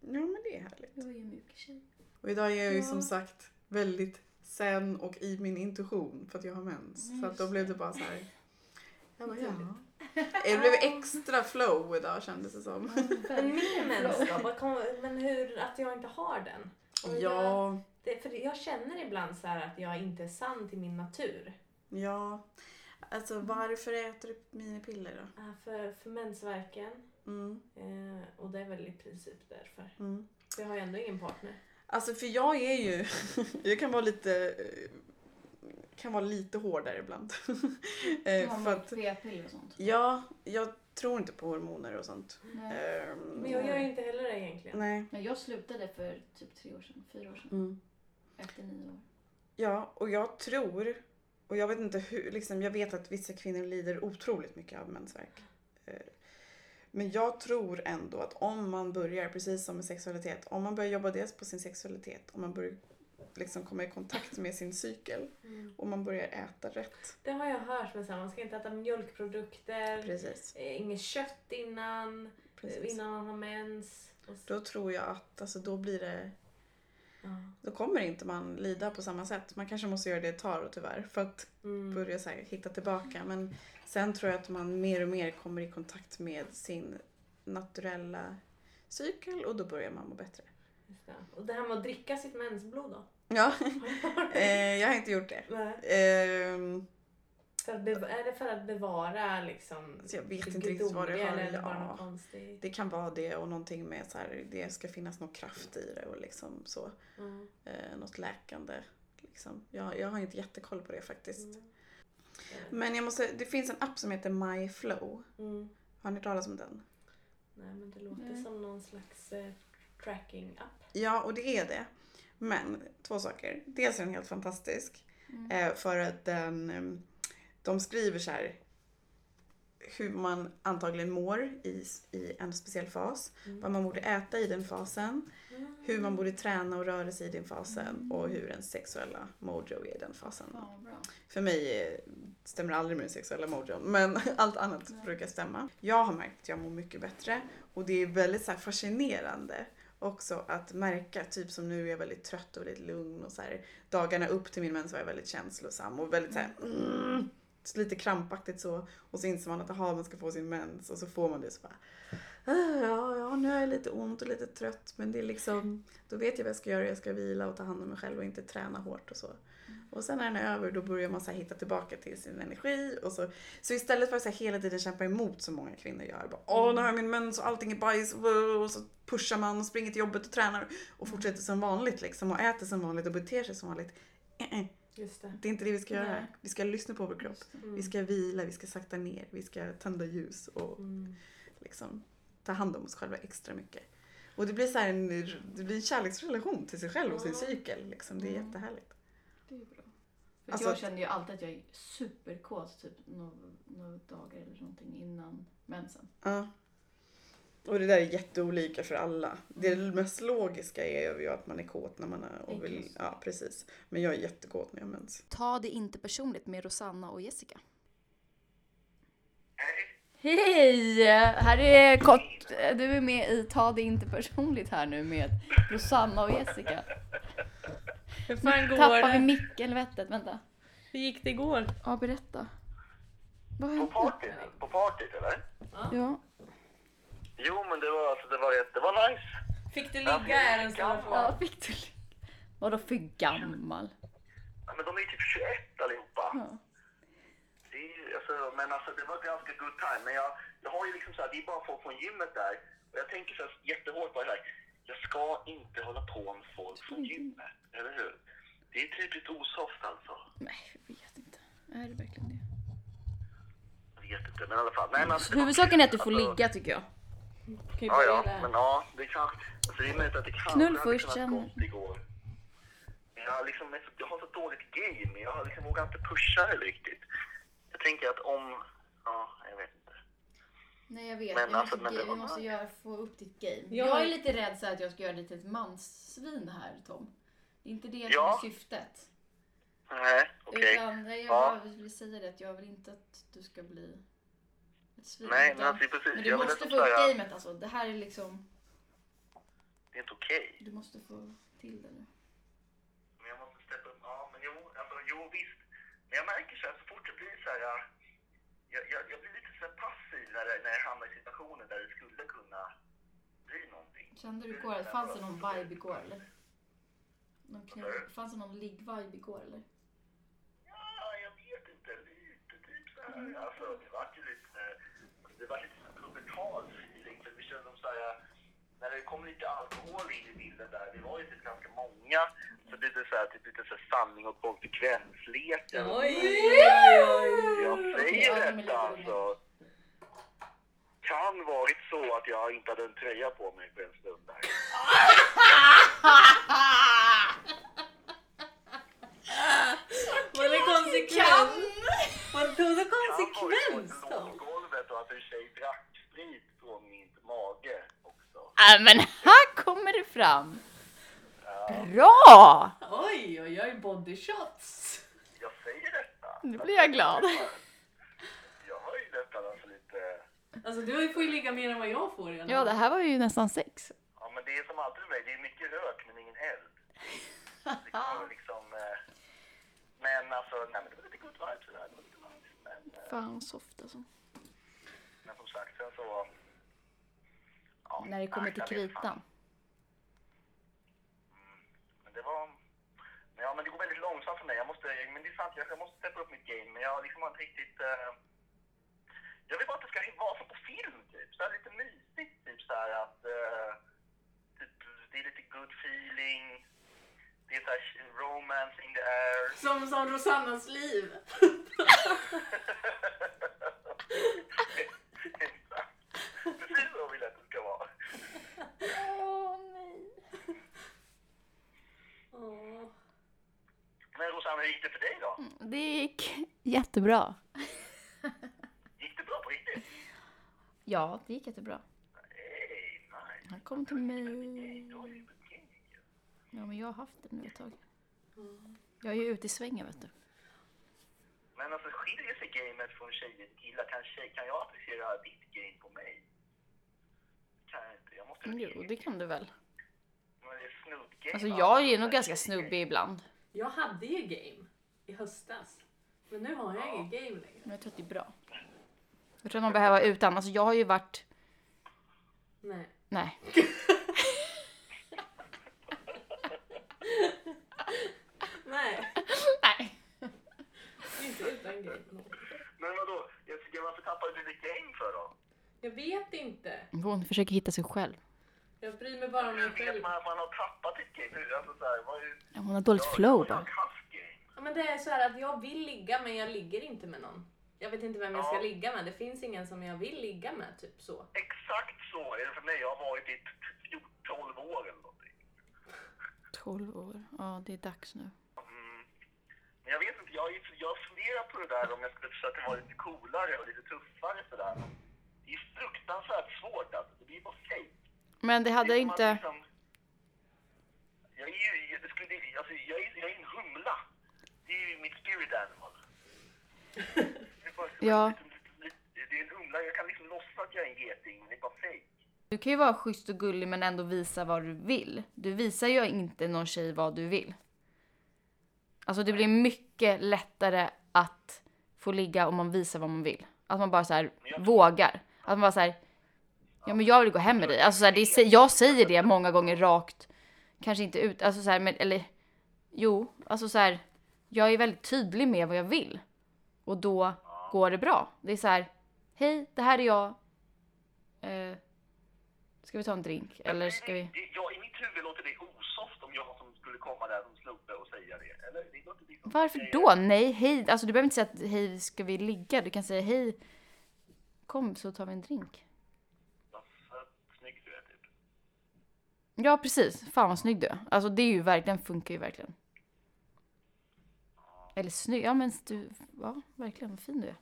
Ja, men det är härligt. Jag är ju en mjukistjej. Och idag är jag ju Ja. som sagt väldigt sen och i min intuition för att jag har mens. Så att då blev det bara så här. Jag bara, ja. Det blev extra flow idag kändes det som. Men min mens då? Men hur, att jag inte har den? Och Jag, Ja, det, för jag känner ibland så här att jag inte är sann till min natur. ja. Alltså varför äter du minipiller då? För, för mensvärken. Mm, Eh, och det är väl i princip därför. mm. För jag har ju ändå ingen partner. Alltså för jag är ju, jag kan vara lite, eh, kan vara lite hårdare ibland. Eh, Har för man att, p-piller och sånt? ja, jag tror inte på hormoner och sånt. Nej. Ehm, Men jag gör ju inte heller det egentligen. Nej. Nej, jag slutade för typ tre år sedan, fyra år sedan. Mm. Efter nio år. Ja, och jag tror, och jag vet inte hur, liksom, jag vet att vissa kvinnor lider otroligt mycket av mensvärk. Eh, Men jag tror ändå att om man börjar, precis som med sexualitet, om man börjar jobba dels på sin sexualitet, om man börjar liksom komma i kontakt med sin cykel Mm. och man börjar äta rätt. Det har jag hört, men man ska inte äta mjölkprodukter, Precis. eh, inget kött innan, precis. innan man har mens. Då tror jag att alltså, då blir det, ja. då kommer inte man lida på samma sätt. Man kanske måste göra det ett tag då tyvärr för att mm. börja så här, hitta tillbaka. Men sen tror jag att man mer och mer kommer i kontakt med sin naturella cykel och då börjar man må bättre. Det. Och det här med att dricka sitt mensblod då? Ja, eh, jag har inte gjort det. Nej. Ehm, För är det för att bevara liksom så jag vet inte riktigt vad det har. Ja, det kan vara det och någonting med så här, det ska finnas någon kraft i det och liksom så. Mm. Eh, något läkande. Liksom. Jag, jag har inte jättekoll på det faktiskt. Mm. Men jag måste, det finns en app som heter MyFlow. Mm. Har ni hört talas om den? Nej men det låter Nej. som någon slags eh, tracking-app. Ja, och det är det. Men två saker. Dels är den helt fantastisk. Mm. Eh, för att den, eh, de skriver så här hur man antagligen mår i, i en speciell fas. Mm. Vad man borde äta i den fasen. Hur man borde träna och röra sig i den fasen. Och hur ens sexuella mojo är i den fasen. Bra. För mig eh, stämmer aldrig med den sexuella mojon, men allt annat Nej. brukar stämma. Jag har märkt att jag mår mycket bättre och det är väldigt så fascinerande också att märka, typ som nu är jag väldigt trött och väldigt lugn och så här, dagarna upp till min mens var jag väldigt känslosam och väldigt så här, mm, så lite krampaktigt så och så inser man att aha, man ska få sin mens och så får man det så bara ah, Ja, ja, nu har jag lite ont och lite trött men det är liksom, då vet jag vad jag ska göra. Jag ska vila och ta hand om mig själv och inte träna hårt och så. Och sen när den är över då börjar man så här hitta tillbaka till sin energi. Och så, så istället för att så här hela tiden kämpa emot som många kvinnor gör. Bara, Åh, nu har jag min mens och allting är bajs. Och så pushar man och springer till jobbet och tränar och fortsätter som vanligt liksom. Och äter som vanligt och beter sig som vanligt. Eh, eh. Just det. Det är inte det vi ska göra. Nej. Vi ska lyssna på vår kropp. Mm. Vi ska vila, vi ska sakta ner, vi ska tända ljus och Mm. liksom ta hand om oss själva extra mycket. Och det blir så här en, det blir en kärleksrelation till sig själv och sin cykel. Liksom. Det är Mm. jättehärligt. Det är bra. För Alltså- jag känner ju alltid att jag är superkåt typ några, några dagar eller någonting innan mensen. Ja. Och det där är jätteolika för alla. Det mest logiska är ju att man är kåt när man är och vill, ja precis. Men jag är jättekåt när jag mens. Ta det inte personligt med Rosanna och Jessica. Hej! Här är Kott. Du är med i Ta det inte personligt här nu med Rosanna och Jessica. Hur fan går Tappar vi det? mickhelvetet? Vänta. Hur gick det igår? Ja, berätta. Vad På hände? partyt? På partyt eller? Ja. Jo men det var, alltså, det var, det var nice. Fick du ligga är den stora Ja, fick du Vadå för gammal? Ja, men de är typ 21 allihopa. Ja. Det är, ju- alltså, men alltså det var ganska good time. Men jag, jag har ju liksom så här, det är bara folk från gymmet där. Och jag tänker så här, jättehårt det här. Jag ska inte hålla på med folk från gymmet. Eller hur? Det är typiskt osoft alltså. Nej, jag vet inte. Är det verkligen det? Jag vet inte, men i alla fall. Nej, men alltså, Huvudsaken är att du får Alltså, ligga tycker jag. Kan ju Ja, ja, där. men ja, det kan, alltså, det är möjligt att det kanske Knull hade först, kunnat gått igår. Men jag, har liksom, jag har så dåligt game, jag liksom vågar inte pusha det riktigt. Jag tänker att om, ja, jag vet inte. Nej jag vet, Men vi alltså, måste, men det var måste nice. göra, få upp ditt game. Ja. Jag är lite rädd så att jag ska göra till ett manssvin här Tom. Det är inte det som Ja. är syftet. Nej, okej. Utan nej, jag Ja. vill säga det att jag vill inte att du ska bli ett svin. Nej, men alltså precis. men du jag måste få upp säga, gamet alltså. Det här är liksom, det är inte okej. du måste få till det nu. Men jag måste Men jag märker så här, så fort det blir så här, jag, jag, jag blir lite så passiv när, det, när jag hamnar i situationer där det skulle kunna bli någonting. Kände du igår, fanns det någon vibe igår eller? Någon knull, fanns det någon ligg-vibe igår eller? Ja, jag vet inte. Lite typ så här. Alltså, det var ju lite, det var lite pubertal feeling. För det kändes som så här, när det kom lite alkohol in i bilden där, det var ju typ ganska många. Så det är så här, typ lite så här sanning och konsekvenslekar. och Oj, oj, oj. Jag säger lite detta alltså. Kan varit så att jag inte hade en tröja på mig för en stund där. Var det konsekvent? Var det så Kan varit på då? låggolvet och att en tjej drack sprit från min mage. Äh, men här kommer det fram! Bra! Oj, oj, oj, body shots. Jag säger detta. Nu blir jag glad. Jag har ju nästan alltså lite... Alltså du får ju ligga mer än vad jag får alla Ja, det här var ju nästan sex. Ja, men det är som alltid med mig. Det är mycket rök men ingen eld. Det kommer liksom... Eh... Men alltså, nej men det var lite good vibes det där. Det var lite nice. Men, eh, Fan soft alltså. men som sagt, sen så... Ja, När det kommer till kritan. Men det var... Men ja, men det går väldigt långsamt för mig. Jag måste, men det är sant, jag, måste steppa upp mitt game. Men jag har liksom inte riktigt... Eh... Jag vill bara att det ska vara som på film, typ. Så här lite mysigt, typ så här att... Eh... Typ, det är lite good feeling. Det är så här romance in the air. Som, som Rosannas liv. Exakt. Precis så vill jag att det ska vara. Åh nej. Åh. Men Rosanna, hur gick det för dig då? Det gick jättebra. Gick det bra på riktigt? Ja, det gick jättebra. Hey, nice. Han kom till mig. Ja, men jag har haft det nu ett tag. Jag är ju ute i svängen vet du. Men alltså skiljer sig gamet från tjejer till killar? Kan, tjej, kan jag applicera ditt game på mig? Kan jag inte. Jag måste Jo, det kan du väl. Men det är snudd-game. Alltså jag är nog ganska snubbig ibland. Jag hade ju game i höstas. Men nu har jag inget game längre. Men jag tror att det är bra. Jag tror att man behöver vara utan. Alltså jag har ju varit... Nej. Nej. Nej, Nej. inte utan game. Men vadå? Jessica, varför tappade du ditt game för då? Jag vet inte. Hon försöker hitta sig själv. Jag bryr mig bara om mig Hur vet själv. man att man har tappat ditt game? Alltså så här, vad är... Ja, Hon har dåligt jag- flow ett game. Ja, men det är så här att jag vill ligga men jag ligger inte med någon. Jag vet inte vem jag ska Ja. ligga med. Det finns ingen som jag vill ligga med, typ så. Exakt så är det för mig. Jag har varit i t- 14, 12 år eller någonting. 12 år. Ja, det är dags nu. Mm. Men jag vet inte, jag, jag funderar på det där om jag skulle försöka vara lite coolare och lite tuffare sådär. Det är fruktansvärt svårt alltså. Det blir bara fake. Men det hade Det inte... Liksom, jag är ju, det skulle, alltså, jag, är, jag är en humla. Det är ju mitt spirit animal. Det är, bara, Ja. liksom, det är en humla, jag kan liksom låtsas att jag är en geting, men det är bara fake. Du kan ju vara schysst och gullig men ändå visa vad du vill. Du visar ju inte någon tjej vad du vill. Alltså det blir mycket lättare att få ligga om man visar vad man vill. Att man bara så här vågar. Att man bara så här, ja men jag vill gå hem med dig. Alltså så här, det är, jag säger det många gånger rakt. Kanske inte ut, alltså så här, men eller jo, alltså så här. Jag är väldigt tydlig med vad jag vill. Och då går det bra. Det är så här, hej, det här är jag. Eh, ska vi ta en drink? Eller ska vi? Ja, I mitt huvud låter det osoft om jag som skulle komma där som snubbe och säga det. Eller? Det låter liksom Varför då? Nej, hej. Alltså du behöver inte säga att hej, ska vi ligga? Du kan säga hej, kom så tar vi en drink. Vad för snygg du är typ. Ja, precis. Fan vad snygg du är. Alltså det är ju verkligen, funkar ju verkligen. Eller snygg, ja men du, ja verkligen vad fin du är.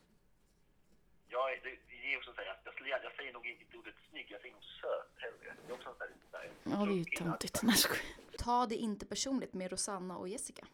Jag, är- det, det är också så här, jag, jag, jag säger nog inte ordet snygg, jag säger nog söt hellre. Det är också en sån här Ja det är ju töntigt. Ta det inte personligt med Rosanna och Jessica.